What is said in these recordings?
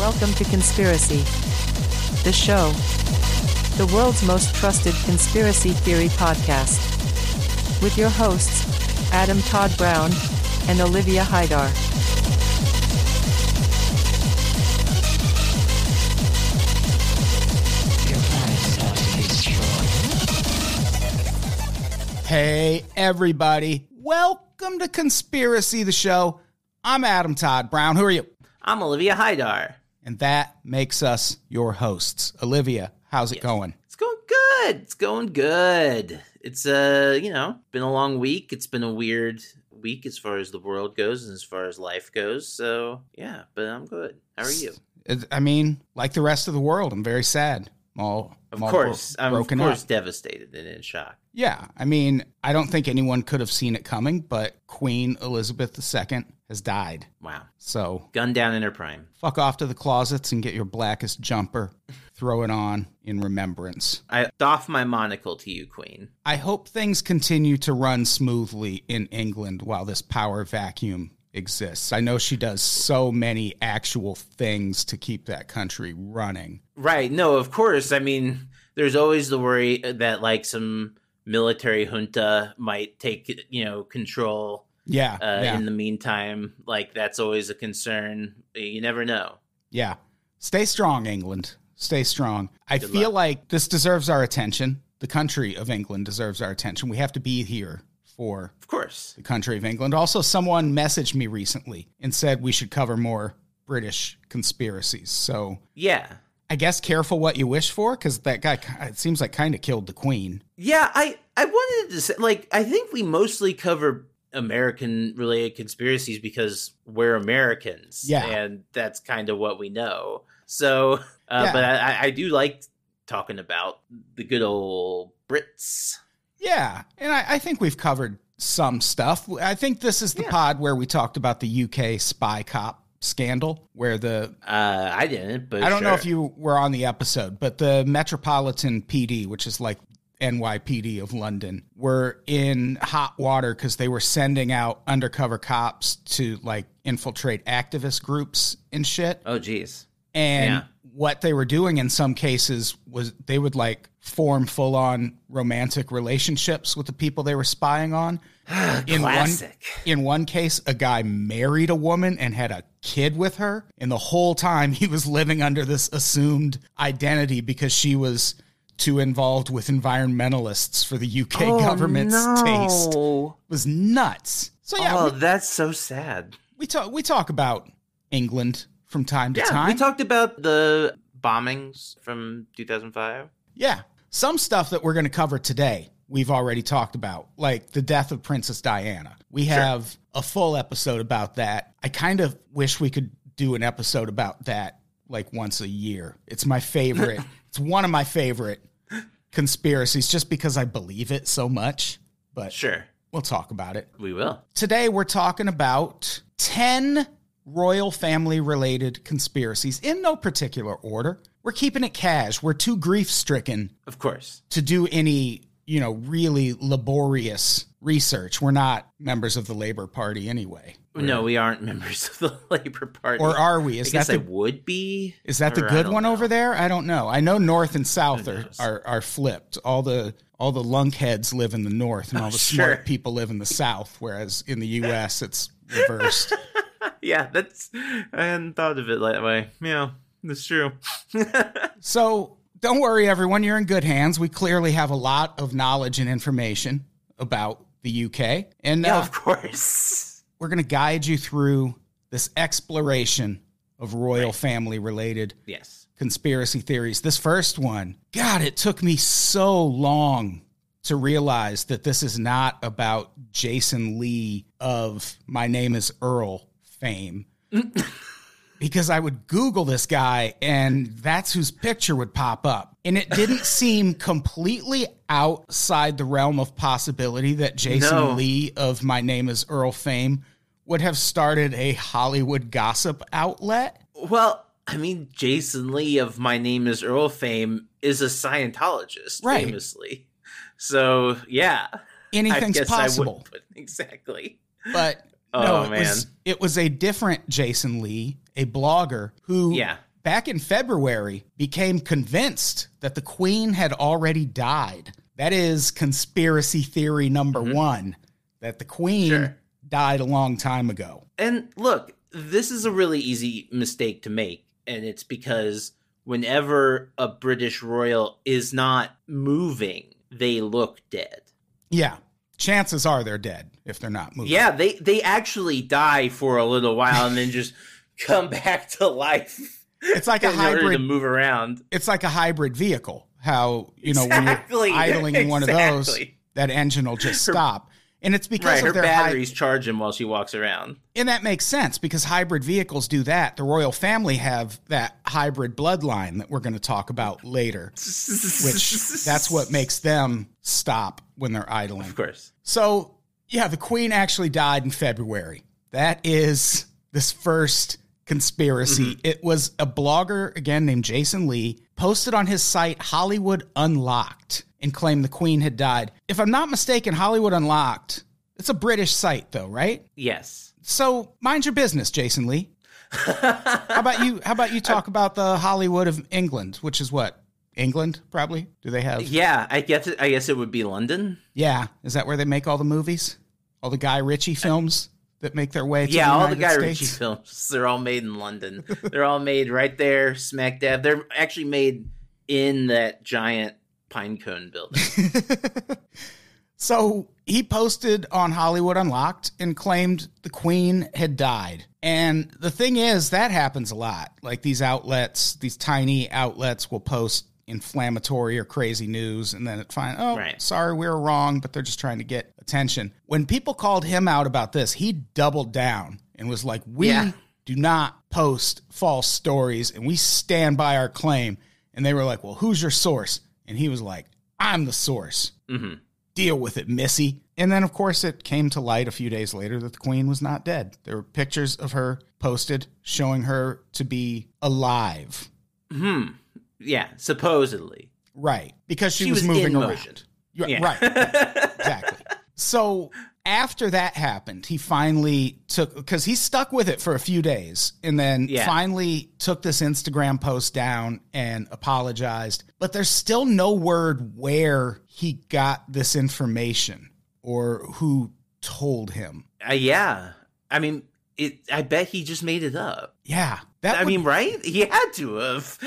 Welcome to Conspiracy, the show, the world's most trusted conspiracy theory podcast, with your hosts, Adam Todd Brown and Olivia Hydar. Your planet is about to be destroyed. Hey, everybody. Welcome to Conspiracy, the show. I'm Adam Todd Brown. Who are you? I'm Olivia Hydar. And that makes us your hosts. Olivia, how's it going? It's going good. It's going good. It's uh, you know, been a long week. It's been a weird week as far as the world goes and as far as life goes. So yeah, but I'm good. How are you? I mean, like the rest of the world, I'm very sad. I'm all, Of I'm all course, bro- I'm of course up. devastated and in shock. Yeah, I mean, I don't think anyone could have seen it coming, but Queen Elizabeth II has died. Wow, So gunned down in her prime. fuck off to the closets and get your blackest jumper. Throw it on in remembrance. I doff my monocle to you, Queen. I hope things continue to run smoothly in England while this power vacuum exists. I know she does so many actual things to keep that country running. Right. No, of course. I mean, there's always the worry that like some military junta might take, you know, control Yeah, uh, yeah, in the meantime. Like that's always a concern. You never know. yeah. Stay strong, England. Stay strong. I Good feel luck. like this deserves our attention. The country of England deserves our attention. We have to be here for Of course. the country of England. Also, someone messaged me recently and said we should cover more British conspiracies. So Yeah. I guess careful what you wish for because that guy, it seems like, kind of killed the queen. Yeah, I I wanted to say like I think we mostly cover American related conspiracies because we're Americans. Yeah. And that's kind of what we know. So uh, Yeah. but I, I- do like talking about the good old Brits. Yeah, and I, I think we've covered some stuff. I think this is the Yeah. pod where we talked about the UK spy cop scandal, where the Uh I didn't, but I don't know if you were on the episode, but the Metropolitan PD, which is like NYPD of London, were in hot water because they were sending out undercover cops to like infiltrate activist groups and shit. Oh geez. And Yeah. What they were doing in some cases was they would like form full on romantic relationships with the people they were spying on. In Classic. one in one case, a guy married a woman and had a kid with her, and the whole time he was living under this assumed identity because she was too involved with environmentalists for the UK Oh, government's taste. It was nuts. So yeah, oh, we, that's so sad. we talk we talk about England from time to Yeah, time. we talked about the bombings from 2005. Yeah. Some stuff that we're going to cover today, we've already talked about, like the death of Princess Diana. We have a full episode about that. I kind of wish we could do an episode about that like once a year. It's my favorite. it's one of my favorite conspiracies just because I believe it so much. But Sure, we'll talk about it. we will. Today we're talking about 10 royal family related conspiracies in no particular order. We're keeping it cash. We're too grief stricken Of course. to do any, you know, really laborious research. We're not members of the Labor Party anyway. No, we aren't members of the Labor Party. Or are we? Is I guess that I the would be. is that the good one know. over there? I don't know. I know North and South are, are are flipped. All the all the lunkheads live in the North, and oh, all the Sure. smart people live in the South. Whereas in the U.S., it's reversed. Yeah, that's. I hadn't thought of it that way. Yeah, that's true. So don't worry, everyone. You're in good hands. We clearly have a lot of knowledge and information about the UK. And yeah, uh, of course. we're going to guide you through this exploration of royal family related Yes. conspiracy theories. This first one, God, it took me so long to realize that this is not about Jason Lee of My Name is Earl fame. because I would Google this guy and that's whose picture would pop up. And it didn't seem completely outside the realm of possibility that Jason No. Lee of My Name is Earl fame would have started a Hollywood gossip outlet. Well, I mean, Jason Lee of My Name is Earl fame is a Scientologist, Right. famously. So, yeah. Anything's possible. would exactly. But Oh, no, it man. was it was a different Jason Lee, a blogger who Yeah. back in February became convinced that the queen had already died. That is conspiracy theory number 1 that the queen Mm-hmm. Sure. died a long time ago. And look, this is a really easy mistake to make, and it's because whenever a British royal is not moving, they look dead. Yeah. Chances are they're dead if they're not moving. Yeah, they they actually die for a little while and then just come back to life. It's like a hybrid to move around. it's like a hybrid vehicle. How, you know, Exactly. when you're idling in one of those, that engine will just stop. And it's because Right, of her their hy- batteries charge him while she walks around. And that makes sense because hybrid vehicles do that. The royal family have that hybrid bloodline that we're going to talk about later, which that's what makes them stop when they're idling. Of course. So, yeah, the queen actually died in February. That is this first conspiracy. Mm-hmm. It was a blogger, again, named Jason Lee, posted on his site Hollywood Unlocked and claimed the queen had died. If I'm not mistaken, Hollywood Unlocked, it's a British site, though, right? Yes. So mind your business, Jason Lee. how about you? How about you talk about the Hollywood of England, which is what England probably? Do they have? Yeah, I guess it, I guess it would be London. Yeah, is that where they make all the movies? All the Guy Ritchie films that make their way to yeah, the all the Guy States? Ritchie films, they're all made in London. they're all made right there, smack dab. They're actually made in that giant pine cone building. So he posted on Hollywood Unlocked and claimed the Queen had died. And the thing is, that happens a lot. Like these outlets, these tiny outlets will post inflammatory or crazy news and then it find oh Right. sorry we were wrong but they're just trying to get attention when people called him out about this he doubled down and was like we Yeah. do not post false stories and we stand by our claim and they were like well who's your source and he was like i'm the source deal with it, Missy. And then, of course, it came to light a few days later that the queen was not dead. There were pictures of her posted showing her to be alive. Hmm. yeah, supposedly. Right. Because she, She was, was moving in around. Yeah. Right. exactly. So after that happened, he finally took because he stuck with it for a few days and then Yeah. finally took this Instagram post down and apologized. But there's still no word where he got this information or who told him. Uh, yeah, I mean, it. I bet he just made it up. Yeah. That I would- mean, right? He had to have.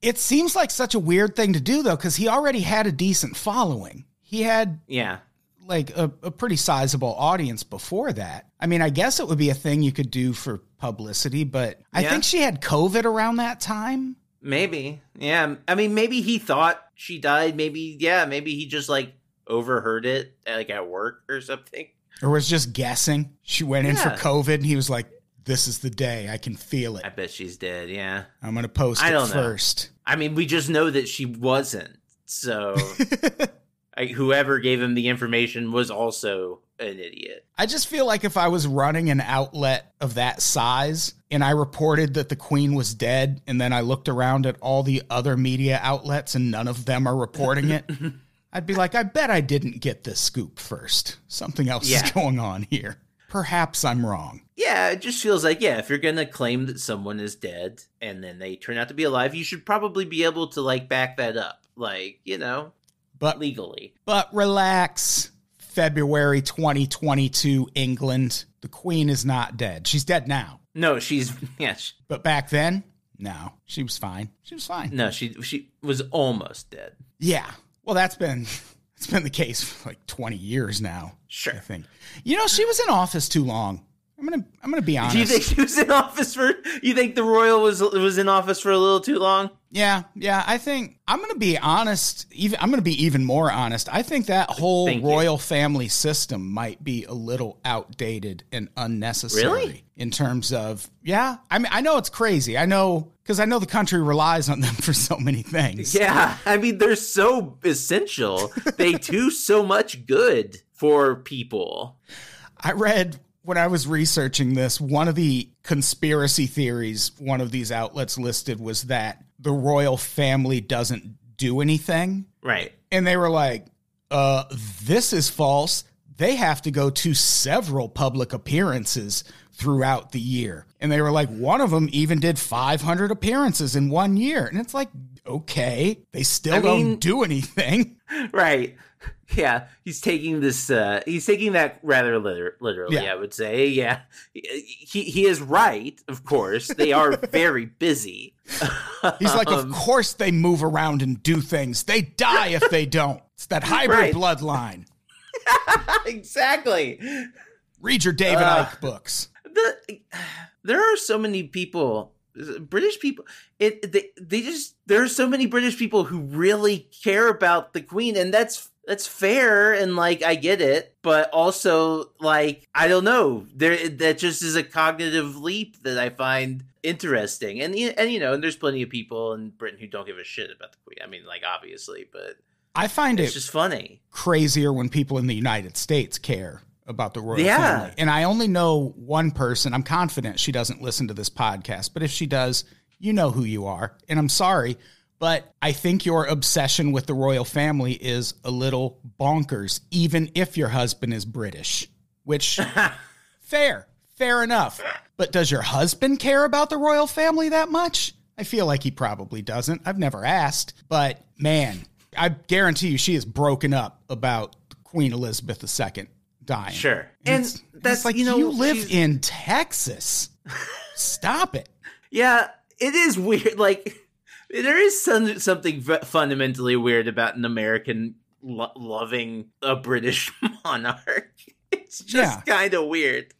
it seems like such a weird thing to do though, because he already had a decent following. He had Yeah. Like a, a pretty sizable audience before that. I mean, I guess it would be a thing you could do for publicity, but I Yeah. think she had COVID around that time. Maybe. Yeah. I mean, maybe he thought she died. Maybe, yeah, maybe he just like overheard it like at work or something. Or was just guessing. She went in for COVID and he was like, This is the day. I can feel it. I bet she's dead. Yeah. I'm gonna post I it don't know. first. I mean, we just know that she wasn't. So I, whoever gave him the information was also an idiot. I just feel like if I was running an outlet of that size and I reported that the queen was dead, and then I looked around at all the other media outlets and none of them are reporting it, I'd be like, I bet I didn't get this scoop first. Something else is going on here. Perhaps I'm wrong. Yeah, it just feels like, yeah, if you're going to claim that someone is dead and then they turn out to be alive, you should probably be able to, like, back that up. Like, you know, But legally. but relax. February 2022, England. The queen is not dead. She's dead now. No, she's, yeah, But back then, no, she was fine. She was fine. no, she, she was almost dead. Yeah. Well, that's been it's been the case for like 20 years now. Sure. I think. You know, she was in office too long. I'm gonna I'm gonna be honest. Do you think she was in office for? You think the royal was was in office for a little too long? Yeah, yeah. I think I'm going to be honest. Even I'm going to be even more honest. I think that whole Thank you. royal family system might be a little outdated and unnecessary. Really? In terms of, yeah. I mean, I know it's crazy. I know because I know the country relies on them for so many things. Yeah, I mean they're so essential. they do so much good for people. I read when I was researching this, one of the conspiracy theories one of these outlets listed was that the royal family doesn't do anything. Right. And they were like, uh, this is false. They have to go to several public appearances throughout the year. And they were like, one of them even did 500 appearances in one year. And it's like, okay, they still I don't do anything. Right. Yeah, he's taking this. uh He's taking that rather liter- literally. Yeah. I would say. Yeah, he he is right. Of course, they are very busy. He's like, Um, of course they move around and do things. They die if they don't. It's that hybrid Right. bloodline. exactly. Read your David Uh, Icke books. the there are so many people british people it they, they just there are so many british people who really care about the queen and that's that's fair and like i get it but also like i don't know there that just is a cognitive leap that i find interesting and and you know and there's plenty of people in britain who don't give a shit about the queen i mean like obviously but I find it's it just funny crazier when people in the United States care about the royal Yeah. family. And I only know one person. I'm confident she doesn't listen to this podcast, but if she does, you know who you are. And I'm sorry, but I think your obsession with the royal family is a little bonkers, even if your husband is British, which fair, fair enough. But does your husband care about the royal family that much? I feel like he probably doesn't. I've never asked, but man, I guarantee you she is broken up about Queen Elizabeth II dying. sure and it's that's like you know you live she's- in Texas. Stop it. Yeah, it is weird. Like there is some, something v- fundamentally weird about an American lo- loving a British monarch. It's just kind of weird,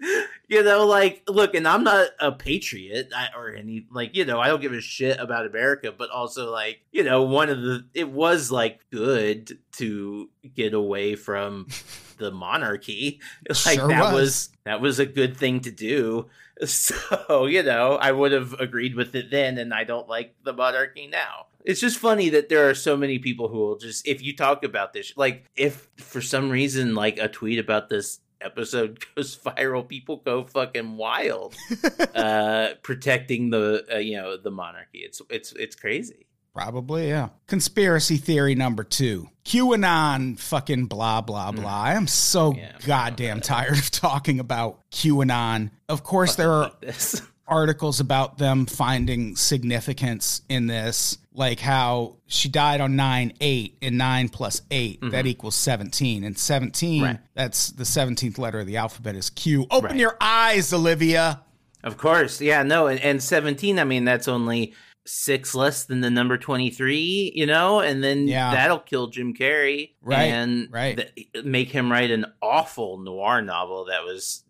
you know. Like, look, and I'm not a patriot I, or any like, you know, I don't give a shit about America. But also, like, you know, one of the it was like good to get away from the monarchy. Like Sure that was. was that was a good thing to do. So, you know, I would have agreed with it then, and I don't like the monarchy now. It's just funny that there are so many people who will just, if you talk about this, like, if for some reason, like, a tweet about this episode goes viral, people go fucking wild, uh, protecting the, uh, you know, the monarchy. It's, it's, it's crazy. Probably, yeah. Conspiracy theory number two QAnon fucking blah, blah, blah. I am so. Yeah, goddamn tired of talking about QAnon. Of course, there are articles about them finding significance in this, like how she died on 9 8, and 9 plus 8, that equals 17. And 17, Mm-hmm. Right. that's the 17th letter of the alphabet is Q. Open Right. your eyes, Olivia. Of course, yeah, no, and, and seventeen. I mean, that's only six less than the number twenty-three, you know, and then Yeah. that'll kill Jim Carrey, Right, And right. th- make him write an awful noir novel that was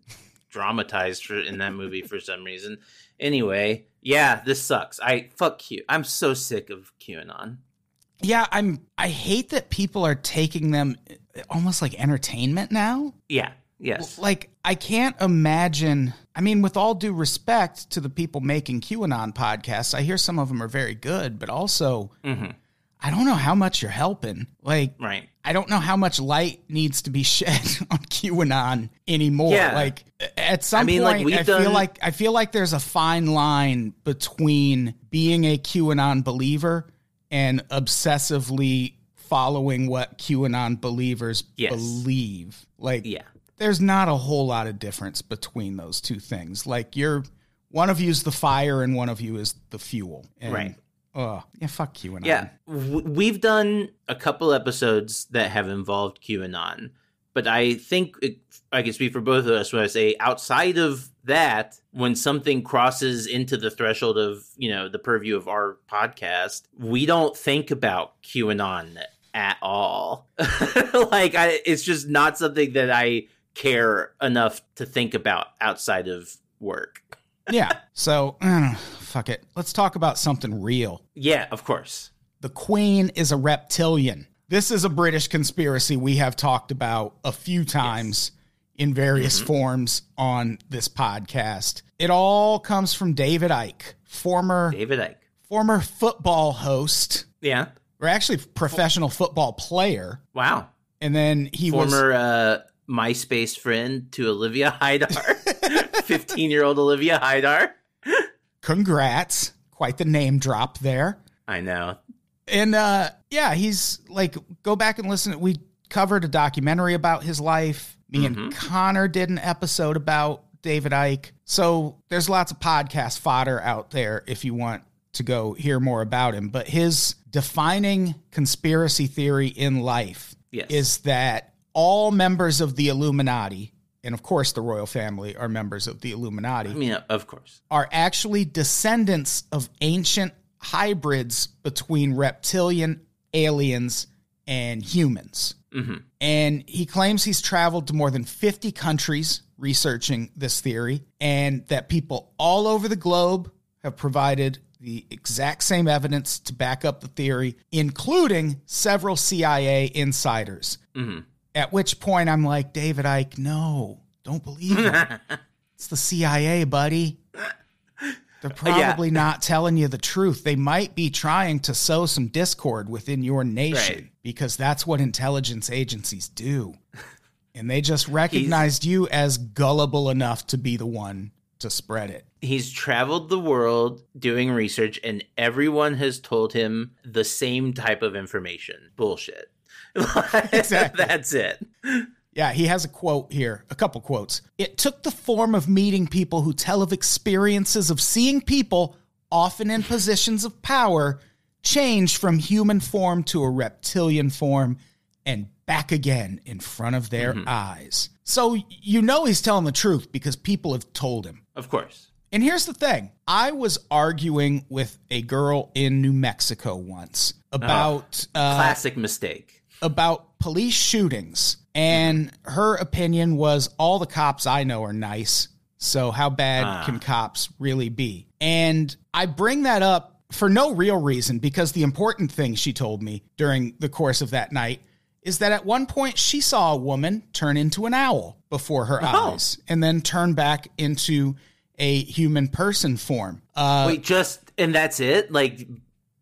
dramatized for, in that movie for some reason. Anyway, yeah, this sucks. I fuck Q. I'm so sick of QAnon. Yeah, I'm. I hate that people are taking them eh, almost like entertainment now. Yeah, yes, Like, I can't imagine. I mean, with all due respect to the people making QAnon podcasts, I hear some of them are very good, but also, Mhm. I don't know how much you're helping. Like, right. I don't know how much light needs to be shed on QAnon anymore. Yeah. Like at some I mean, like, point, we've I feel like I feel like there's a fine line between being a QAnon believer and obsessively following what QAnon believers Yes. believe. Like, Yeah. There's not a whole lot of difference between those two things. Like, you're one of you is the fire and one of you is the fuel. And, Right. Uh, yeah, fuck QAnon. Yeah, we've done a couple episodes that have involved QAnon, but I think it, I can speak for both of us when I say outside of that, when something crosses into the threshold of you know the purview of our podcast, we don't think about QAnon at all. like, I, it's just not something that I care enough to think about outside of work. yeah. So, fuck it. Let's talk about something real. Yeah, of course. The Queen is a reptilian. This is a British conspiracy we have talked about a few times in various forms on this podcast. It all comes from David Icke, former David Icke. former football host, Yeah. or actually professional football player. Wow. And then he was Former uh, MySpace friend to Olivia Hydar. 15 year old Olivia Hydar. congrats, quite the name drop there. I know. And uh yeah, he's like go back and listen. We covered a documentary about his life. Me and Connor did an episode about David Icke. So there's lots of podcast fodder out there if you want to go hear more about him. But his defining conspiracy theory in life Yes. is that all members of the Illuminati, and of course the royal family are members of the Illuminati, I mean, of course. are actually descendants of ancient hybrids between reptilian aliens and humans. Mm-hmm. And he claims he's traveled to more than 50 countries researching this theory, and that people all over the globe have provided the exact same evidence to back up the theory, including several CIA insiders. Mm-hmm. At which point I'm like, David Icke, no, don't believe it. it's the CIA, buddy. They're probably not telling you the truth. They might be trying to sow some discord within your nation Right. because that's what intelligence agencies do. And they just recognized you as gullible enough to be the one to spread it. He's traveled the world doing research, and everyone has told him the same type of information. Bullshit. Exactly. That's it. Yeah, he has a quote here, a couple quotes. It took the form of meeting people who tell of experiences of seeing people, often in positions of power, change from human form to a reptilian form and back again in front of their eyes. So you know he's telling the truth because people have told him. Of course. And here's the thing I was arguing with a girl in New Mexico once about uh, Classic mistake. About police shootings, and her opinion was all the cops I know are nice. So how bad can cops really be? And I bring that up for no real reason because the important thing she told me during the course of that night is that at one point she saw a woman turn into an owl before her eyes and then turn back into a human person form. Uh, Wait, just and that's it? Like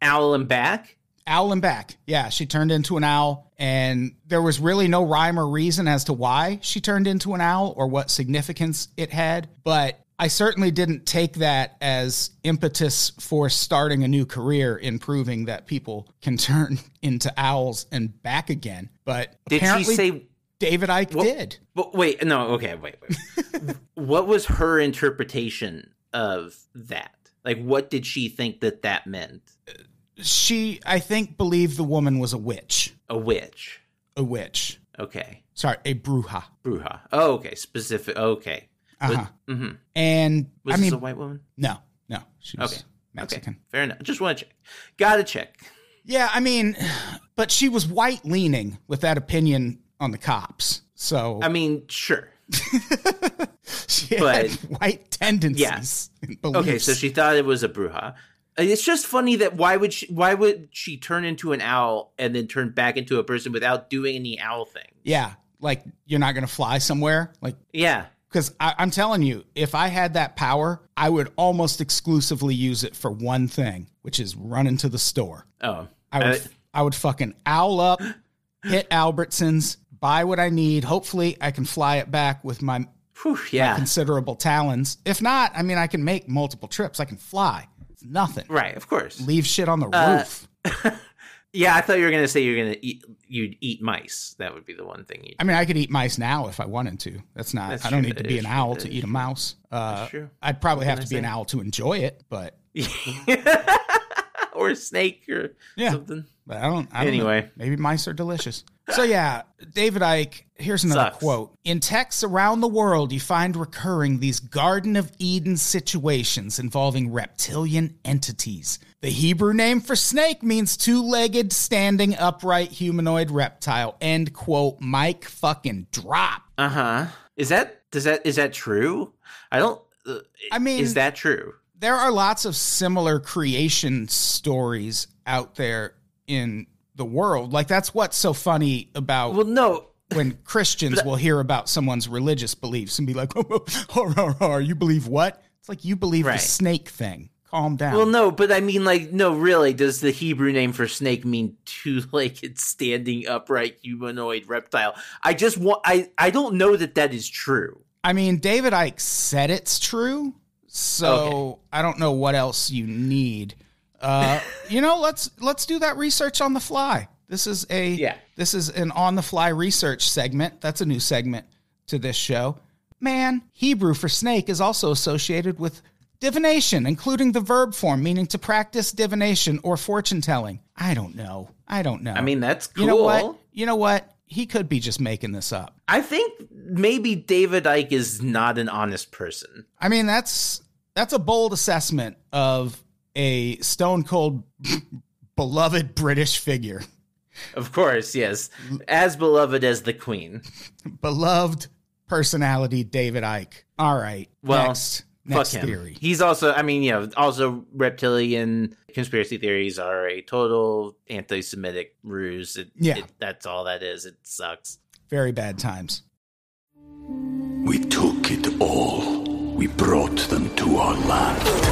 owl and back? Owl and back. Yeah, she turned into an owl, and there was really no rhyme or reason as to why she turned into an owl or what significance it had. But I certainly didn't take that as impetus for starting a new career in proving that people can turn into owls and back again. But Did she apparently, say David Icke What- did. But wait, no, okay, wait, wait. what was her interpretation of that? Like, what did she think that that meant? She, I think, believed the woman was a witch. A witch. A witch. Okay. Sorry, a bruja. Bruja. Oh, okay. Specific. Okay. Uh-huh. hmm And Was I this mean, a white woman? no, no, she was Okay. Mexican. Okay. Fair enough. Just want to check. Gotta check. Yeah, I mean, but she was white leaning with that opinion on the cops. So I mean, sure. she but- had white tendencies. Yes. and Okay, so she thought it was a bruja. It's just funny that why would she why would she turn into an owl and then turn back into a person without doing any owl thing? yeah, like you're not going to fly somewhere, like Yeah. because I'm telling you, if I had that power, I would almost exclusively use it for one thing, which is run into the store. Oh. I would, Uh, I would fucking owl up, hit Albertsons, buy what I need. Hopefully, I can fly it back with my whew, yeah. considerable talons. If not, I mean, I can make multiple trips. I can fly. Nothing. Right, of course. Leave shit on the Uh, roof. Yeah, I thought you were gonna say you're gonna eat you'd eat mice. That would be the one thing you I mean, I could eat mice now if I wanted to. That's not. That's I don't true. need to That be an true. owl That to eat a mouse. Uh, true. I'd probably have to be an owl to enjoy it, but or a snake or Yeah. something. but I don't. I don't know. Anyway. maybe mice are delicious. So yeah, David Icke. Here's another Sucks. quote. In texts around the world, you find recurring these Garden of Eden situations involving reptilian entities. The Hebrew name for snake means two-legged, standing upright humanoid reptile. End quote. Mike fucking drop. Uh huh. Is that does that is that true? I don't uh, I mean- is that true? there are lots of similar creation stories out there in the world. Like that's what's so funny about Well, no. when Christians will hear about someone's religious beliefs and be like, oh, oh, oh, oh, "You believe what?" It's like you believe Right. the snake thing. Calm down. Well, no, but I mean, like, no, really, does the Hebrew name for snake mean two-legged, standing upright humanoid reptile? I just want, I, I don't know that that is true. I mean, David Icke said it's true, so Okay. I don't know what else you need. Uh, you know, let's let's do that research on the fly. This is a Yeah. This is an on the fly research segment. That's a new segment to this show. Man, Hebrew for snake is also associated with divination, including the verb form meaning to practice divination or fortune telling. I don't know. I don't know. I mean, that's cool. you know what? You know what? He could be just making this up. I think maybe David Icke is not an honest person. I mean, that's that's a bold assessment of a stone cold beloved British figure. Of course, yes. As beloved as the Queen. Beloved personality David Icke. All right. Well, next Fuck next him. theory. He's also, I mean, you know, also reptilian conspiracy theories are a total anti Semitic ruse. It, Yeah. it- that's all that is. It sucks. Very bad times. We took it all. We brought them to our land.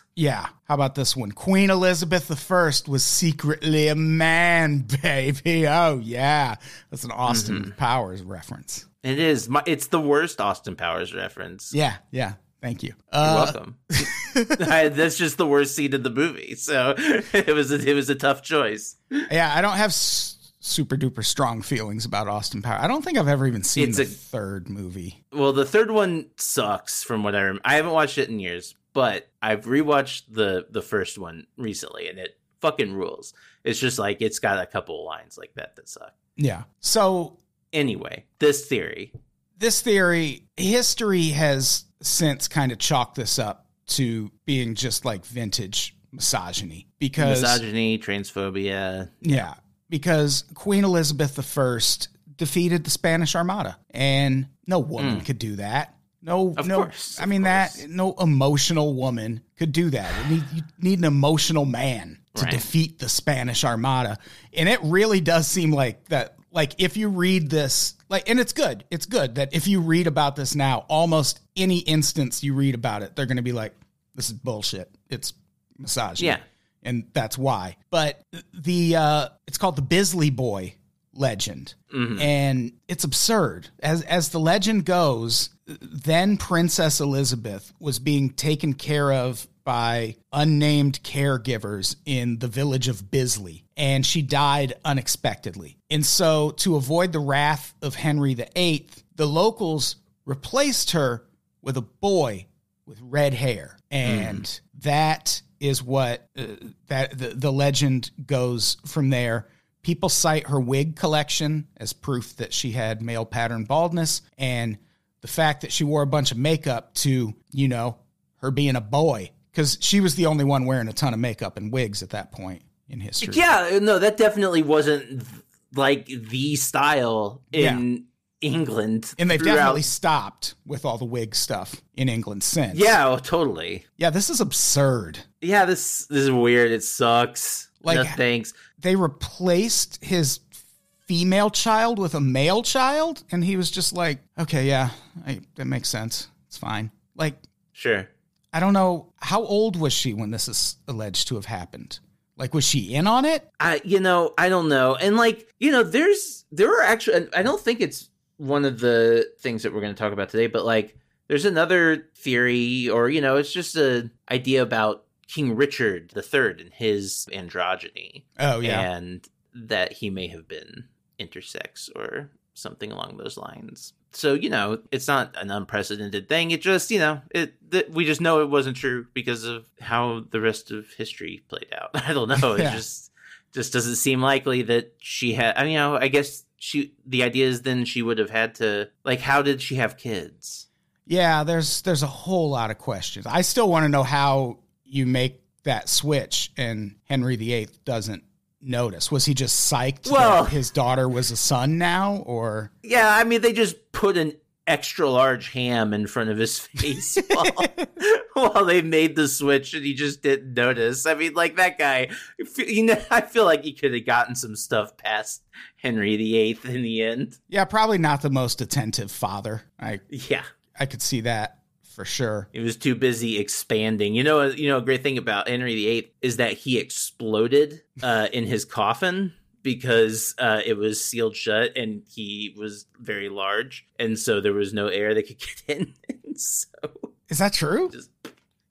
Yeah. How about this one? Queen Elizabeth I was secretly a man, baby. Oh, yeah. That's an Austin Mm-hmm. Powers reference. It is. My, it's the worst Austin Powers reference. Yeah. Yeah. Thank you. You're Uh, welcome. I, that's just the worst scene in the movie. So it was a, it was a tough choice. yeah. I don't have s- super duper strong feelings about Austin Powers. I don't think I've ever even seen It's the a- third movie. Well, the third one sucks from what I remember. I haven't watched it in years, but I've rewatched the the first one recently, and it fucking rules. It's just like it's got a couple of lines like that that suck. Yeah. So Anyway, this theory. this theory, history has since kind of chalked this up to being just like vintage misogyny because misogyny, transphobia. yeah, because Queen Elizabeth I defeated the Spanish Armada, and no woman mm. could do that. No. Of no. course, I mean course. that no emotional woman could do that. You need, you need an emotional man to Right. defeat the Spanish Armada, and it really does seem like that. Like if you read this, like, and it's good. It's good that if you read about this now, almost any instance you read about it, they're going to be like, "This is bullshit. It's misogyny." Yeah. and that's why. But the uh, it's called the Bisley Boy legend, and it's absurd. As as the legend goes, then Princess Elizabeth was being taken care of by unnamed caregivers in the village of Bisley, and she died unexpectedly. And so, to avoid the wrath of Henry VIII, the locals replaced her with a boy with red hair, and that is what uh, that the, the legend goes from there. People cite her wig collection as proof that she had male pattern baldness, and the fact that she wore a bunch of makeup to, you know, her being a boy, because she was the only one wearing a ton of makeup and wigs at that point in history. Yeah, no, that definitely wasn't like the style in England. And they've throughout- definitely stopped with all the wig stuff in England since. Yeah, oh, totally. Yeah, this is absurd. Yeah, this this is weird. It sucks. Like- no thanks. they replaced his female child with a male child and he was just like okay yeah I, that makes sense it's fine like Sure. i don't know how old was she when this is alleged to have happened like was she in on it I you know, I don't know. And like, you know, there's there are actually I don't think it's one of the things that we're going to talk about today, but like there's another theory or you know, it's just a idea about King Richard III and his androgyny oh yeah and that he may have been intersex or something along those lines. so you know, it's not an unprecedented thing. It just you know, it th- we just know it wasn't true because of how the rest of history played out. I don't know. It Yeah. just just doesn't seem likely that she had. I mean, you know, I guess she. The idea is then she would have had to like. How did she have kids? Yeah, there's there's a whole lot of questions. I still want to know how you make that switch and Henry VIII doesn't notice. Was he just psyched Well- that his daughter was a son now or Yeah, I mean, they just put an extra large ham in front of his face while, while they made the switch, and he just didn't notice. I mean, like that guy. You know, I feel like he could have gotten some stuff past Henry VIII in the end. Yeah, probably not the most attentive father. I Yeah, I could see that for sure. he was too busy expanding. You know, you know, a great thing about Henry VIII is that he exploded uh, in his coffin. Because uh, it was sealed shut and he was very large, and so there was no air that could get in. And so Is that true? just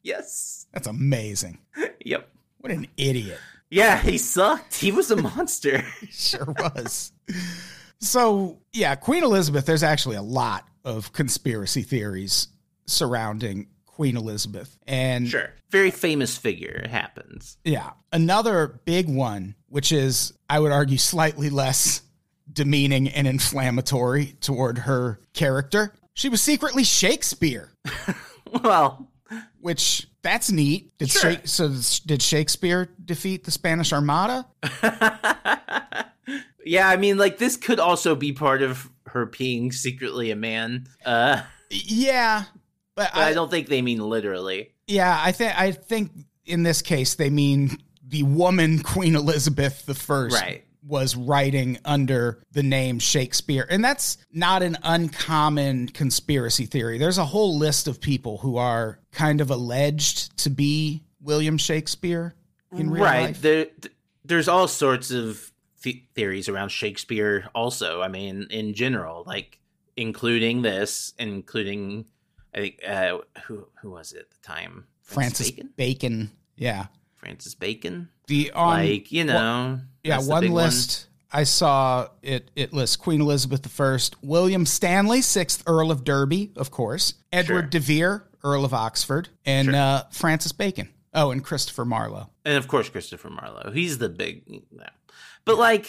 yes That's amazing. yep What an idiot. yeah he sucked he was a monster sure was. So, yeah, Queen Elizabeth, there's actually a lot of conspiracy theories surrounding Queen Elizabeth. And sure very famous figure it happens yeah, another big one, which is, I would argue, slightly less demeaning and inflammatory toward her character. She was secretly Shakespeare, well which that's neat. Did Sure. Shak- so did Shakespeare defeat the Spanish Armada? yeah i mean like this could also be part of her being secretly a man uh Yeah, but, but i don't think they mean literally Yeah, I think I think in this case they mean the woman Queen Elizabeth the First Right. was writing under the name Shakespeare. And that's not an uncommon conspiracy theory. There's a whole list of people who are kind of alleged to be William Shakespeare in real right life. there th- there's all sorts of th- theories around shakespeare also i mean in general like including this including i think uh who who was it at the time Francis bacon Bacon. Yeah. francis bacon The on like you know yeah, that's the one list I saw it it lists Queen Elizabeth I, William Stanley, sixth Earl of Derby, of course, Edward Sure. de Vere, Earl of Oxford, and Sure. uh, Francis Bacon. Oh, and Christopher Marlowe. and of course christopher marlowe he's the big yeah. but like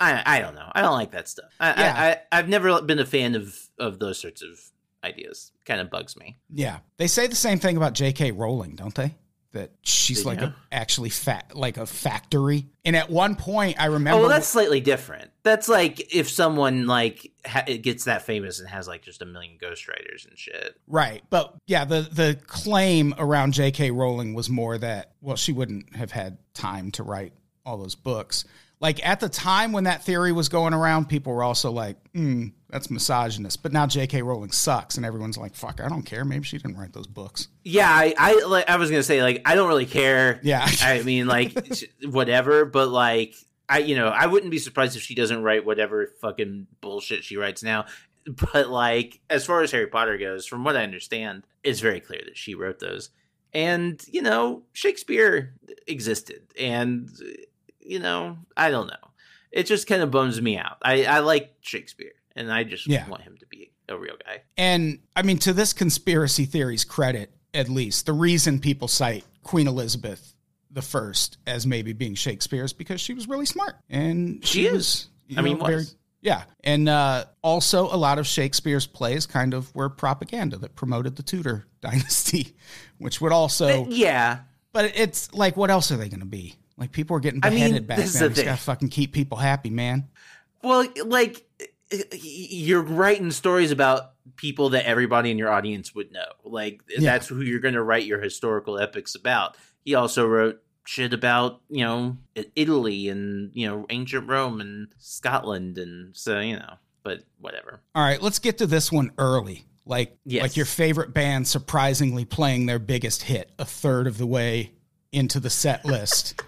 i i don't know i don't like that stuff I, Yeah. I, I i've never been a fan of of those sorts of ideas kind of bugs me Yeah, they say the same thing about J.K. Rowling, don't they? That she's like a actually fat like a factory. And at one point, I oh, remember. Oh, well, that's slightly different. That's like if someone like ha- it gets that famous and has like just a million ghostwriters and shit. Right. But yeah, the the claim around J.K. Rowling was more that well, she wouldn't have had time to write all those books. Like at the time when that theory was going around, people were also like, mm, that's misogynist. But now J.K. Rowling sucks, and everyone's like, fuck, I don't care. Maybe she didn't write those books. Yeah, I I, like, I was gonna say like I don't really care. Yeah. I mean like whatever, but like I you know I wouldn't be surprised if she doesn't write whatever fucking bullshit she writes now. But like as far as Harry Potter goes, from what I understand, it's very clear that she wrote those. And you know Shakespeare existed, and you know I don't know. It just kind of bums me out. I I like Shakespeare, and I just Yeah. want him to be a real guy. And I mean, to this conspiracy theory's credit, at least, the reason people cite Queen Elizabeth the First as maybe being Shakespeare is because she was really smart, and she, She is. was. I mean, was. yeah, and uh, also a lot of Shakespeare's plays kind of were propaganda that promoted the Tudor dynasty, which would also. Yeah, But it's like, what else are they going to be? Like people are getting I mean, beheaded back then. just gotta fucking keep people happy, man. Well, like you're writing stories about people that everybody in your audience would know. Like Yeah. that's who you're going to write your historical epics about. He also wrote shit about, you know, Italy and, you know, ancient Rome and Scotland and so, you know, but whatever. All right, let's get to this one early. Like Yes. like your favorite band surprisingly playing their biggest hit a third of the way into the set list.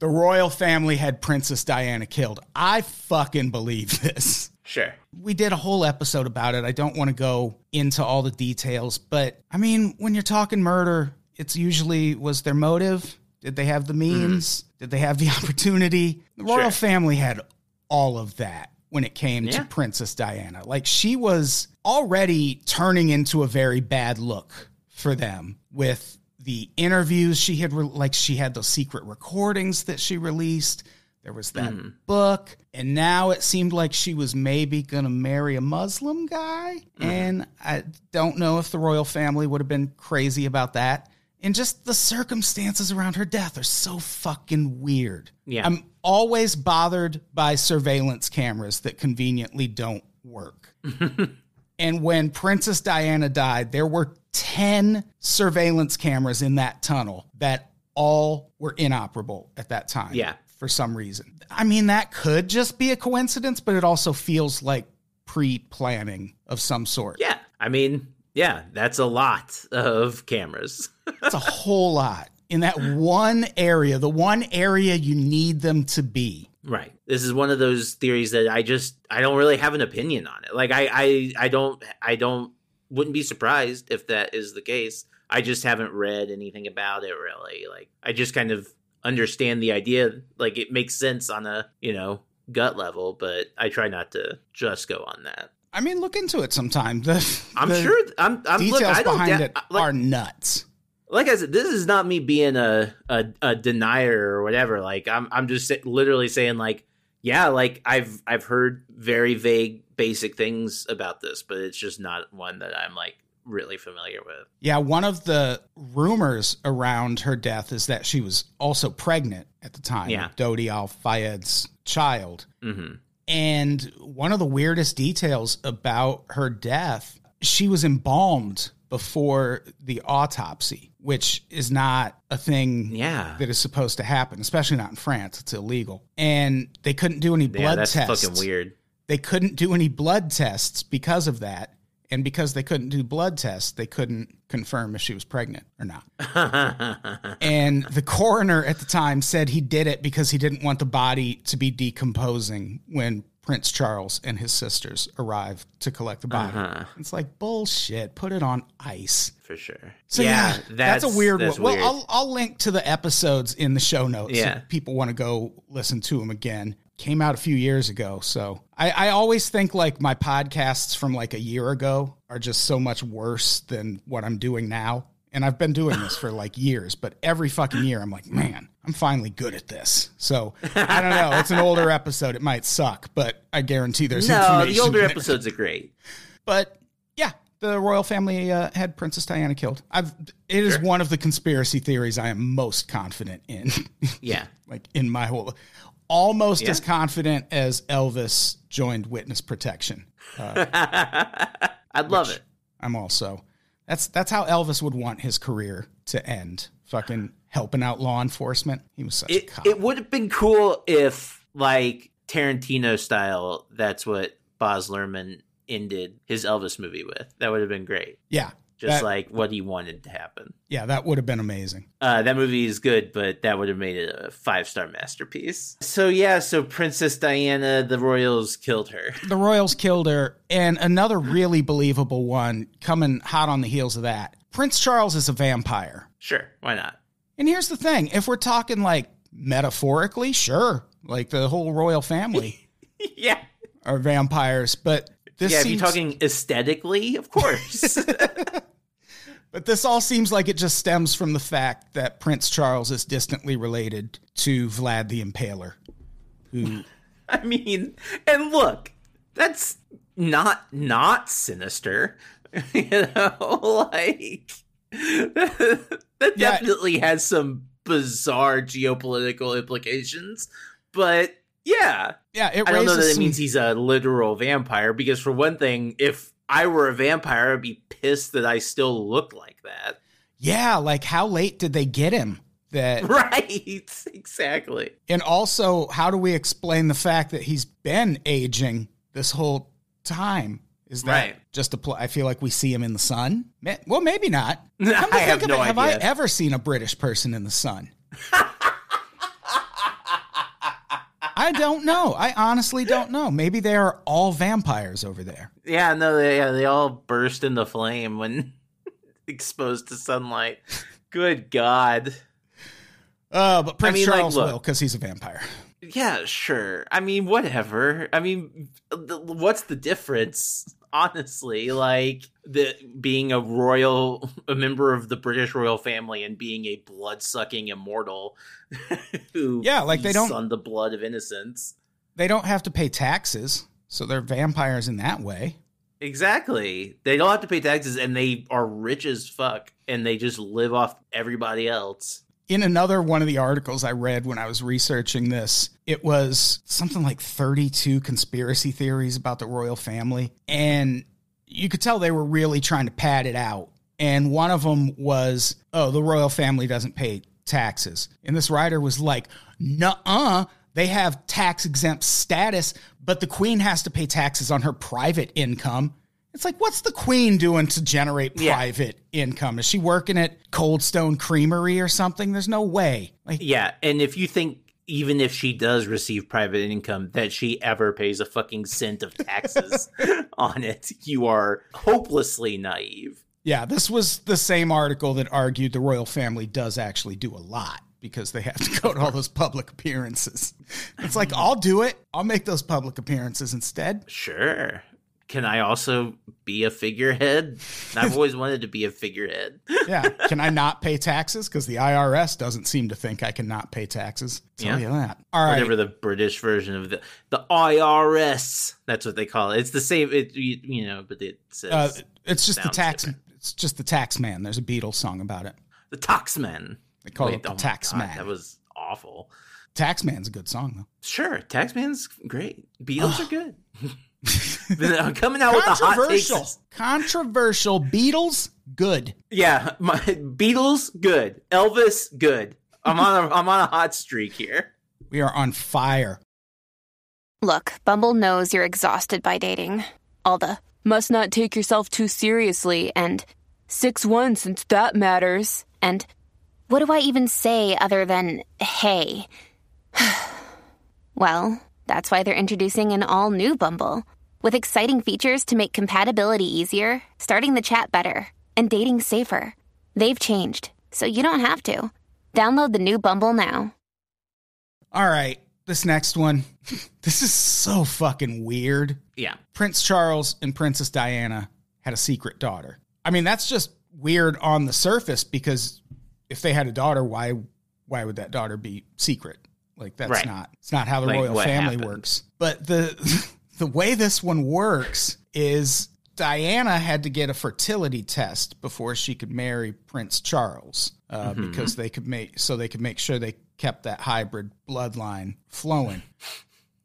The royal family had Princess Diana killed. I fucking believe this. Sure. We did a whole episode about it. I don't want to go into all the details, but I mean, when you're talking murder, it's usually was their motive? Did they have the mm-hmm. means? Did they have the opportunity? The royal Sure. family had all of that. when it came Yeah. to Princess Diana. Like she was already turning into a very bad look for them with the interviews she had re- like she had those secret recordings that she released. There was that Mm. book, and now it seemed like she was maybe going to marry a Muslim guy. Mm-hmm. And I don't know if the royal family would have been crazy about that. And just the circumstances around her death are so fucking weird. Yeah. I'm always bothered by surveillance cameras that conveniently don't work. and when Princess Diana died, there were 10 surveillance cameras in that tunnel that all were inoperable at that time. Yeah. For some reason. I mean, that could just be a coincidence, but it also feels like pre planning of some sort. Yeah. I mean, yeah, that's a lot of cameras. It's a whole lot in that one area, the one area you need them to be. Right. This is one of those theories that I just I don't really have an opinion on it. Like I I I don't I don't wouldn't be surprised if that is the case. I just haven't read anything about it really. Like I just kind of understand the idea like it makes sense on a, you know, gut level, but I try not to just go on that. I mean, look into it sometime. The, I'm the sure I'm I'm details look, I don't behind da- it like, are nuts. Like I said, this is not me being a a, a denier or whatever. Like I'm I'm just literally saying like yeah, like I've I've heard very vague basic things about this, but it's just not one that I'm like really familiar with. Yeah, one of the rumors around her death is that she was also pregnant at the time. Yeah. Dodi Al Fayed's child. hmm And one of the weirdest details about her death, she was embalmed before the autopsy, which is not a thing Yeah. that is supposed to happen, especially not in France. It's illegal. And they couldn't do any Yeah, blood that's tests. fucking weird. They couldn't do any blood tests because of that. And because they couldn't do blood tests, they couldn't confirm if she was pregnant or not. And the coroner at the time said he did it because he didn't want the body to be decomposing when Prince Charles and his sisters arrived to collect the body. Uh-huh. It's like bullshit. Put it on ice. For sure. So yeah, that's, a weird that's one. weird. Well, I'll, I'll link to the episodes in the show notes Yeah. if people want to go listen to them again. Came out a few years ago, so I, I always think like my podcasts from like a year ago are just so much worse than what I'm doing now. And I've been doing this for like years, but every fucking year I'm like, man, I'm finally good at this. So I don't know. It's an older episode. It might suck, but I guarantee there's no, information. the older episodes are great. But yeah, the royal family uh, had Princess Diana killed. I've it is one of the conspiracy theories I am most confident in. Yeah. like in my whole almost Yeah. as confident as Elvis joined witness protection. I'd love it. I'm also that's that's how Elvis would want his career to end. Fucking helping out law enforcement. He was such a It cop. it would have been cool if like Tarantino style, that's what Baz Luhrmann ended his Elvis movie with. That would have been great. yeah. Just that- like what he wanted to happen. yeah, that would have been amazing. Uh, that movie is good, but that would have made it a five star masterpiece. So yeah, so Princess Diana, the royals killed her. the Royals killed her, and another really believable one coming hot on the heels of that. Prince Charles is a vampire. Sure, why not? And here's the thing if we're talking like metaphorically, sure, like the whole royal family yeah, are vampires, but this yeah. If you're talking aesthetically, of course. but this all seems like it just stems from the fact that Prince Charles is distantly related to Vlad the Impaler, who I mean, and look, that's not not sinister. you know, like that Yeah. definitely has some bizarre geopolitical implications. But yeah, yeah, it I don't know that it means he's a literal vampire because for one thing, if I were a vampire, I'd be pissed that I still look like that. yeah, like how late did they get him? That Right, exactly. And also, how do we explain the fact that he's been aging this whole time? Is that Right. just a pl- I feel like we see him in the sun. Well, maybe not. Come to I think have of no it, Have I ever seen a British person in the sun? I don't know. I honestly don't know. Maybe they are all vampires over there. Yeah, no, they yeah, they all burst into flame when exposed to sunlight. Good God. Uh, but Prince mean, like, Charles look. will because he's a vampire. yeah, sure. I mean, whatever. I mean, th- what's the difference? Honestly, like the being a royal, a member of the British royal family, and being a blood sucking immortal who Yeah, like they don't- on the blood of innocents. They don't have to pay taxes, so they're vampires in that way. Exactly. They don't have to pay taxes, and they are rich as fuck, and they just live off everybody else. In another one of the articles I read when I was researching this, it was something like 32 conspiracy theories about the royal family. And you could tell they were really trying to pad it out. And one of them was, oh, the royal family doesn't pay taxes. And this writer was like, nuh-uh. They have tax exempt status, but the queen has to pay taxes on her private income. It's like, what's the queen doing to generate Yeah. private income? Is she working at Cold Stone Creamery or something? There's no way. Like, Yeah, and if you think even if she does receive private income that she ever pays a fucking cent of taxes on it, you are hopelessly naive. yeah, this was the same article that argued the royal family does actually do a lot because they have to go to all those public appearances. It's like, I'll do it. I'll make those public appearances instead. Sure. Can I also be a figurehead? I've always wanted to be a figurehead. Yeah. Can I not pay taxes? Because the IRS doesn't seem to think I can not pay taxes. Tell Yeah. you that. All right. Whatever the British version of the the IRS. That's what they call it. It's the same. It you, you know, but it says Uh, it's just the tax. different. It's just the tax man. There's a Beatles song about it. the Taxman. They call Wait, it the oh tax God, man. That was awful. tax man's a good song though. Sure, Taxman's great. Beatles are good. Then I'm coming out with the hot takes. Controversial. Controversial. Beatles, good. Yeah, my Beatles good. Elvis good. I'm on a I'm on a hot streak here. We are on fire. Look, Bumble knows you're exhausted by dating. All the must not take yourself too seriously and 6 1 since that matters. And what do I even say other than hey? well, that's why they're introducing an all new Bumble with exciting features to make compatibility easier, starting the chat better, and dating safer. They've changed, so you don't have to. Download the new Bumble now. All right. This next one. this is so fucking weird. Yeah. Prince Charles and Princess Diana had a secret daughter. I mean, that's just weird on the surface because if they had a daughter, why why would that daughter be secret? Like that's Right. not it's not how the Like, royal family happened? works. But the the way this one works is Diana had to get a fertility test before she could marry Prince Charles uh, Mm-hmm. because they could make so they could make sure they kept that hybrid bloodline flowing.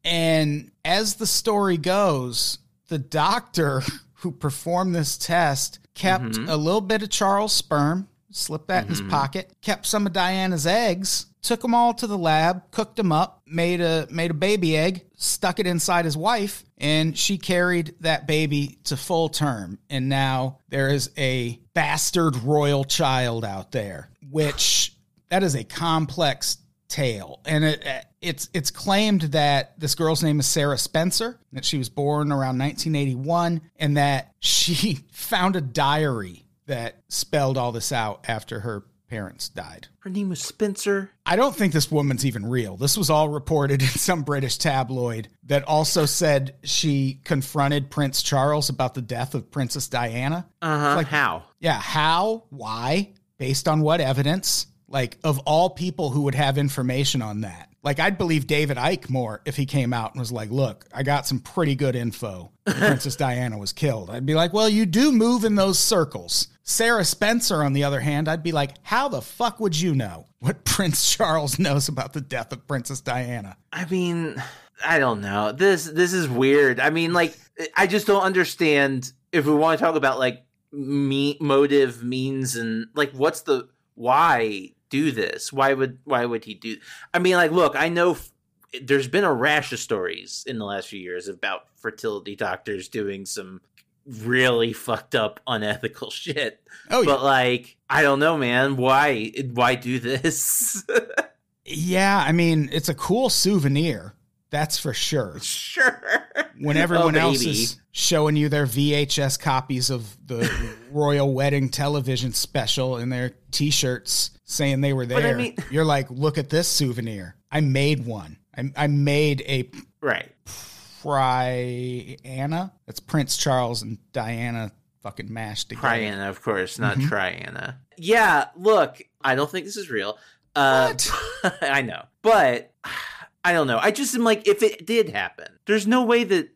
And as the story goes, the doctor who performed this test kept a little bit of Charles' sperm, slipped that in his hmm. pocket, kept some of Diana's eggs, took them all to the lab, cooked them up, made a made a baby egg, stuck it inside his wife, and she carried that baby to full term. And now there is a bastard royal child out there, which that is a complex tale and it it's it's claimed that this girl's name is Sarah Spencer that she was born around 1981 and that she found a diary that spelled all this out after her parents died. Her name was Spencer. I don't think this woman's even real. This was all reported in some British tabloid that also said she confronted Prince Charles about the death of Princess Diana. Uh huh. Like- How? Yeah, how? Why? Based on what evidence? Like, of all people who would have information on that. Like, I'd believe David Icke more if he came out and was like, look, I got some pretty good info. Princess Diana was killed. I'd be like, well, you do move in those circles. Sarah Spencer, on the other hand, I'd be like, how the fuck would you know what Prince Charles knows about the death of Princess Diana? I mean, I don't know. This this is weird. I mean, like, I just don't understand if we want to talk about like me motive means and like what's the why do this? Why would why would he do? I mean, like, look, I know f- there's been a rash of stories in the last few years about fertility doctors doing some really fucked up unethical shit. Oh, yeah. But like, I don't know, man. Why why do this? Yeah, I mean, it's a cool souvenir. That's for sure. sure. when everyone Oh, else is showing you their VHS copies of the Royal Wedding television special in their t-shirts saying they were But I there, mean- you're like, look at this souvenir. I made one. I, I made a Right. Priana. That's Prince Charles and Diana fucking mashed together. Priana, of course, not Mhm. Triana. Yeah, look, I don't think this is real. Uh, I know, but I don't know. I just am like, if it did happen, there's no way that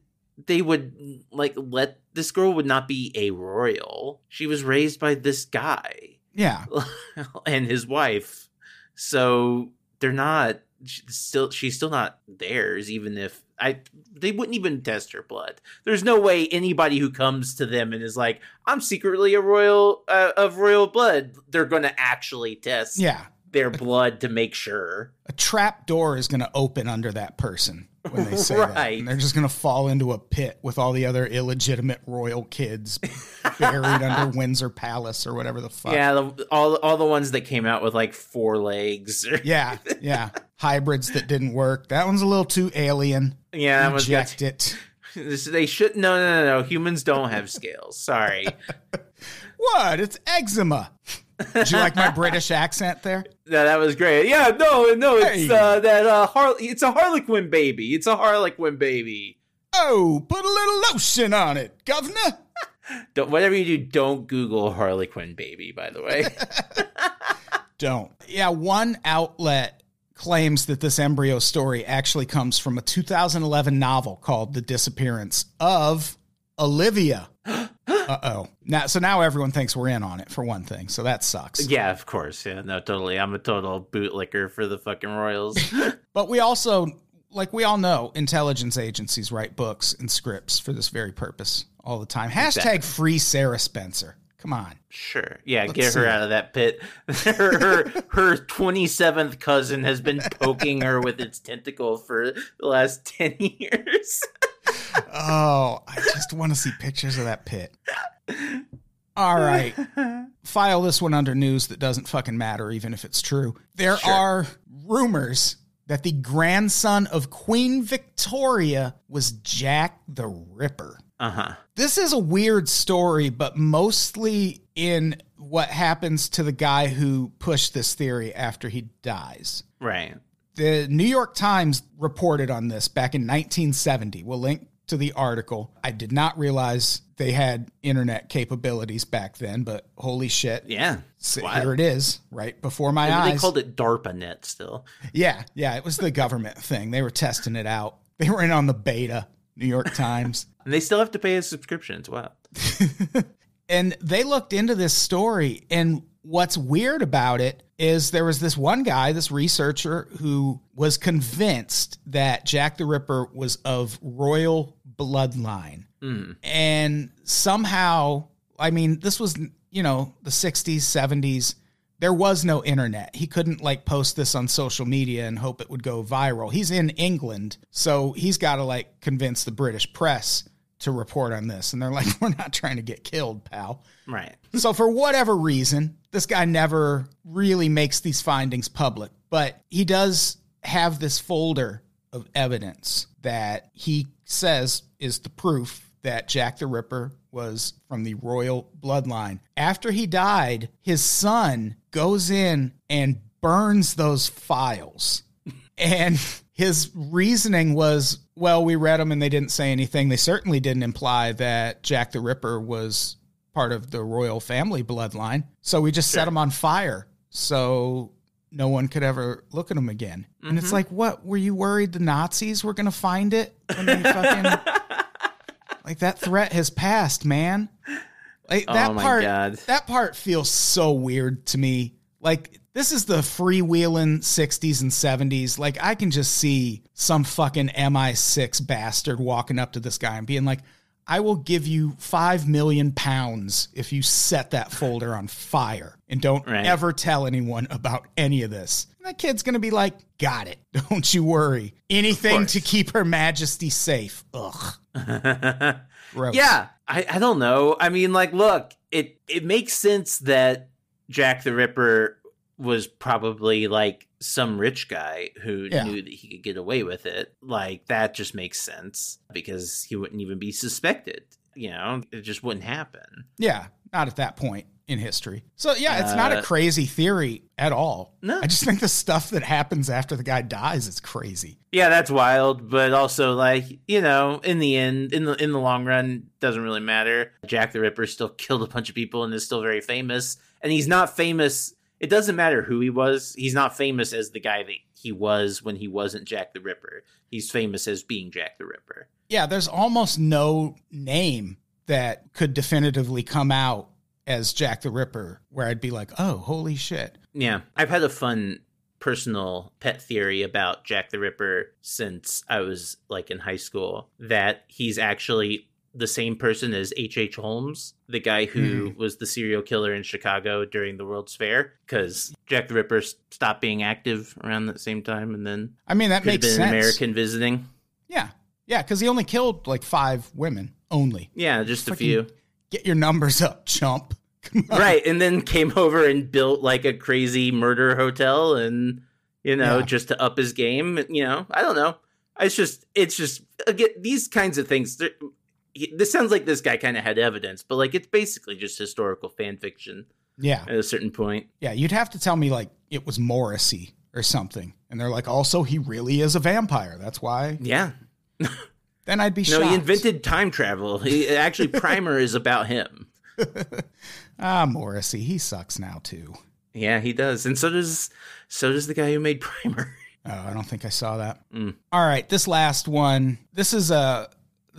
they would like let this girl would not be a royal. She was raised by this guy Yeah. and his wife, so they're not she's still. She's still not theirs, even if I they wouldn't even test her blood. There's no way anybody who comes to them and is like, "I'm secretly a royal uh, of royal blood," they're going to actually test Yeah. their blood to make sure. A trap door is going to open under that person when they say that. And they're just going to fall into a pit with all the other illegitimate royal kids buried under Windsor Palace or whatever the fuck. Yeah, the, all all the ones that came out with like four legs. Yeah. Yeah. Hybrids that didn't work. That one's a little too alien. yeah, that Reject it. This- They should no no no no. Humans don't have scales. Sorry. What? It's eczema. Did you like my British accent there? No, that was great. Yeah, no, no, it's Hey. uh, that uh, Har- it's a Harlequin baby. It's a Harlequin baby. Oh, put a little lotion on it, governor. Don't, whatever you do, don't Google Harlequin baby. By the way, Don't. Yeah, one outlet claims that this embryo story actually comes from a 2011 novel called The Disappearance of Olivia. Uh oh. Now, so now everyone thinks we're in on it for one thing. So that sucks. yeah, of course, yeah, no, totally. I'm a total bootlicker for the fucking Royals. But we also, like we all know, intelligence agencies write books and scripts for this very purpose all the time. Hashtag Exactly. free Sarah Spencer. Come on. Sure. Yeah, Let's get her out of that pit. her her her 27th cousin has been poking her with its tentacle for the last 10 years. Oh, I just want to see pictures of that pit. All right. File this one under news that doesn't fucking matter, even if it's true. There Sure. are rumors that the grandson of Queen Victoria was Jack the Ripper. Uh-huh. This is a weird story, but mostly in what happens to the guy who pushed this theory after he dies. Right. The New York Times reported on this back in 1970. We'll link to the article. I did not realize they had internet capabilities back then, but holy shit. Yeah. So Wild. here it is, right before my Maybe eyes. They called it DARPANET still. yeah, yeah, it was the government thing. They were testing it out. They were in on the beta, New York Times. And they still have to pay a subscription as well. and they looked into this story and what's weird about it is there was this one guy this researcher who was convinced that jack the ripper was of royal bloodline. Mm. and somehow i mean this was you know the 60s 70s there was no internet. He couldn't like post this on social media and hope it would go viral. He's in england so he's got to like convince the british press to report on this. And they're like we're not trying to get killed pal. Right. so for whatever reason this guy never really makes these findings public but he does have this folder of evidence that he says is the proof that Jack the Ripper was from the royal bloodline. After he died, his son goes in and burns those files. And his reasoning was, well, we read them and they didn't say anything. They certainly didn't imply that Jack the Ripper was part of the royal family bloodline. So we just set him on fire so no one could ever look at him again. And it's mm-hmm. like, what? Were you worried the Nazis were going to find it when they fucking. like that threat has passed, man. Like that Oh my part God. that part feels so weird to me. Like this is the freewheeling 60s and 70s. Like I can just see some fucking MI6 bastard walking up to this guy and being like, "I will give you 5 million pounds if you set that folder on fire and don't Right. ever tell anyone about any of this." And that kid's going to be like, "Got it. Don't you worry. Anything to keep her majesty safe." Ugh. Yeah, I, I don't know. I mean, like, look, it it makes sense that Jack the Ripper was probably like some rich guy who Yeah. knew that he could get away with it. Like that just makes sense because he wouldn't even be suspected. You know, it just wouldn't happen. Yeah, not at that point in history. So yeah, it's not a Uh, crazy theory at all. No. I just think the stuff that happens after the guy dies is crazy. Yeah, that's wild, but also like, you know, in the end, in the in the long run, doesn't really matter. Jack the Ripper still killed a bunch of people and is still very famous. And he's not famous. It doesn't matter who he was. He's not famous as the guy that he was when he wasn't Jack the Ripper. He's famous as being Jack the Ripper. Yeah, there's almost no name that could definitively come out as Jack the Ripper where I'd be like, "Oh, holy shit." Yeah, I've had a fun personal pet theory about Jack the Ripper since I was like in high school that he's actually the same person as H.H. H. Holmes, the guy who hmm. was the serial killer in Chicago during the World's Fair, because Jack the Ripper stopped being active around that same time and then I mean, that makes been sense. an American visiting. Yeah. Yeah, cuz he only killed like 5 women only. Yeah, just a few. Get your numbers up, chump. Right and then came over and built like a crazy murder hotel and you know Yeah. just to up his game you know i don't know it's just it's just again these kinds of things they're- he- this sounds like this guy kind of had evidence but like it's basically just historical fan fiction Yeah. at a certain point Yeah, you'd have to tell me like it was Morrissey or something. And they're like, "Also, he really is a vampire. That's why." yeah Then I'd be no shocked. he invented time travel he, actually primer is about him Ah, Morrissey, he sucks now too. yeah he does and so does so does the guy who made primer Oh, I don't think I saw that. Mm. All right, this last one. This is a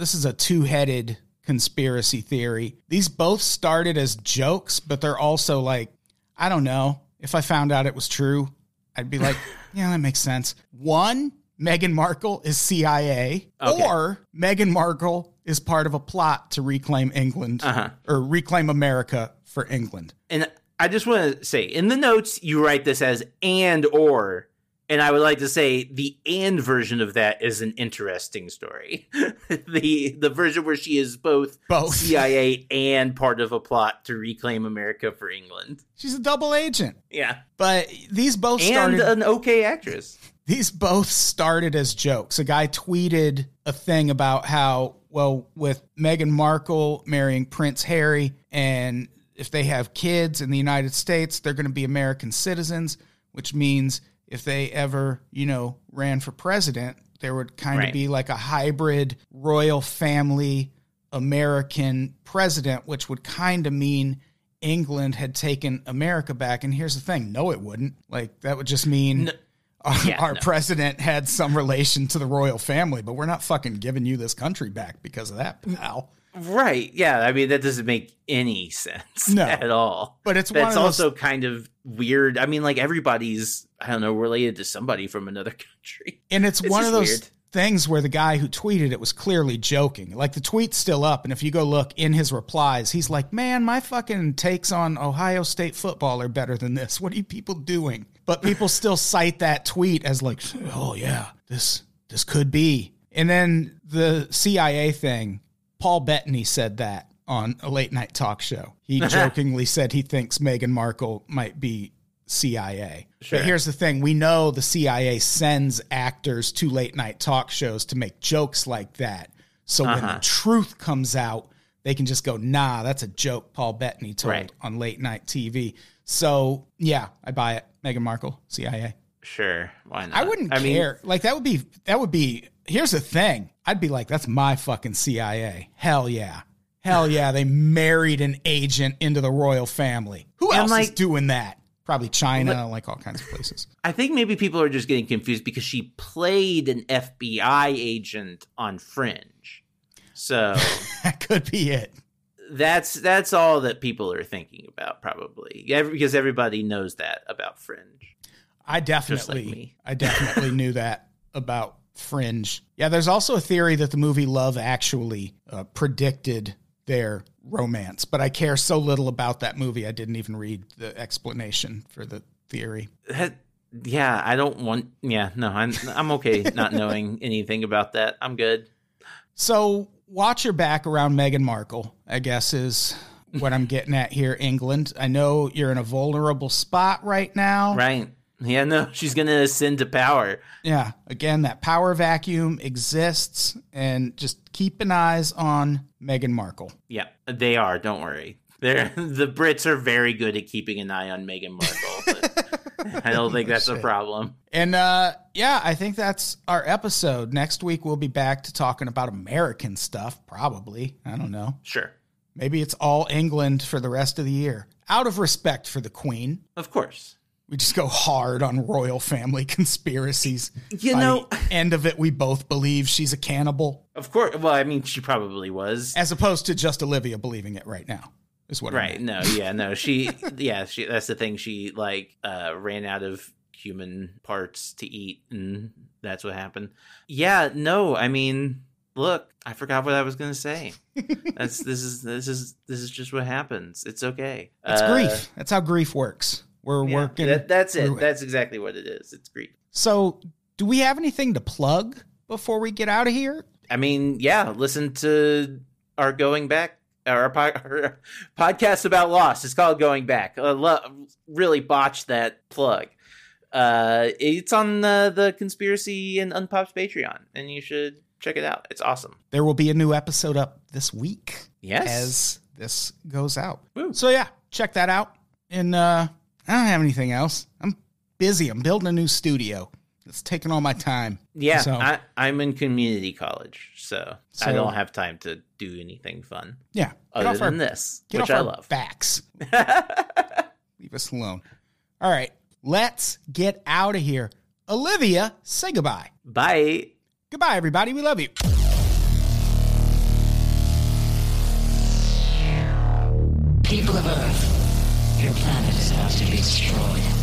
this is a two-headed conspiracy theory. These both started as jokes, but they're also like, I don't know. If I found out it was true, I'd be like, yeah, that makes sense. One, Meghan Markle is CIA, Okay. or Meghan Markle is part of a plot to reclaim England Uh-huh. or reclaim America for England. and I just want to say in the notes you write this as and or and I would like to say the and version of that is an interesting story. the the version where she is both, Both. CIA and part of a plot to reclaim America for England. She's a double agent. Yeah. But these both And started an okay actress. these both started as jokes. A guy tweeted a thing about how, well, with Meghan Markle marrying Prince Harry, and if they have kids in the United States, they're going to be American citizens, which means if they ever, you know, ran for president, there would kind of be like a hybrid royal family American president, which would kind of mean England had taken America back. And here's the thing no, it wouldn't. Like, that would just mean No. our, Yeah, our no. president had some relation to the royal family, but we're not fucking giving you this country back because of that, pal. Right. Yeah. I mean, that doesn't make any sense No. at all. But it's one That's of those- also kind of weird. I mean, like everybody's, I don't know, related to somebody from another country. And it's, It's one of those weird. things where the guy who tweeted it was clearly joking. Like the tweet's still up, and if you go look in his replies, he's like, "Man, my fucking takes on Ohio State football are better than this. What are you people doing?" But people still cite that tweet as like, "Oh yeah, this this could be." And then the CIA thing, Paul Bettany said that on a late night talk show. He jokingly said he thinks Meghan Markle might be CIA. Sure. But here's the thing we know the CIA sends actors to late night talk shows to make jokes like that. So when Uh-huh. the truth comes out, they can just go, nah, that's a joke Paul Bettany told Right. on late night TV. So yeah, I buy it. Meghan Markle, CIA. Sure. Why not? I wouldn't I mean, care. like that would be that would be here's the thing. I'd be like, that's my fucking CIA. Hell yeah. Hell yeah. They married an agent into the royal family. Who And, else is doing that? Probably China, like all kinds of places. I think maybe people are just getting confused because she played an FBI agent on Fringe. So that could be it. that's that's all that people are thinking about probably. Yeah, because everybody knows that about Fringe. I definitely, me. I definitely knew that about Fringe. Yeah, there's also a theory that the movie Love Actually uh, predicted their romance, but I care so little about that movie, I didn't even read the explanation for the theory. Yeah, I don't want. Yeah, no, I'm I'm okay not knowing anything about that. I'm good. So watch your back around Meghan Markle, I guess is what I'm getting at here, England. I know you're in a vulnerable spot right now. Right? Yeah, no, she's gonna ascend to power. Yeah. Again, that power vacuum exists, and just keep an eyes on Meghan Markle. Yeah, they are. Don't worry. They're the Brits are very good at keeping an eye on Meghan Markle. I don't think that's a problem. And uh, yeah, I think that's our episode. Next week we'll be back to talking about American stuff. Probably, I don't know. Sure, Maybe it's all England for the rest of the year. Out of respect for the Queen, of course. We just go hard on royal family conspiracies. You By know- end of it, we both believe she's a cannibal, Of course. Well, I mean, she probably was. as opposed to just Olivia believing it right now. Is what I Right. mean. No. Yeah. No. She. Yeah. She. That's the thing. She like uh, ran out of human parts to eat, and that's what happened. Yeah. No. I mean, look. I forgot what I was gonna say. That's this is this is this is just what happens. It's okay. It's Uh, grief. That's how grief works. We're yeah, working. that- that's it. through That's exactly what it is. It's grief. So, do we have anything to plug before we get out of here? I mean, yeah, listen to our going back our, po- our podcast about Lost. It's called Going Back. I lo- really botched that plug. Uh, it's on the, the conspiracy and unpops Patreon, and you should check it out. It's awesome. There will be a new episode up this week Yes. as this goes out. Woo. So yeah, check that out. And uh I don't have anything else. I'm busy. I'm building a new studio. It's taking all my time. yeah, So I, I'm in community college, so, I don't have time to do anything fun yeah, get other off our than this, get which off I our love. backs. Leave us alone. All right, let's get out of here. Olivia, say goodbye. Bye. Goodbye, everybody. We love you. People of Earth, your planet about to be destroyed.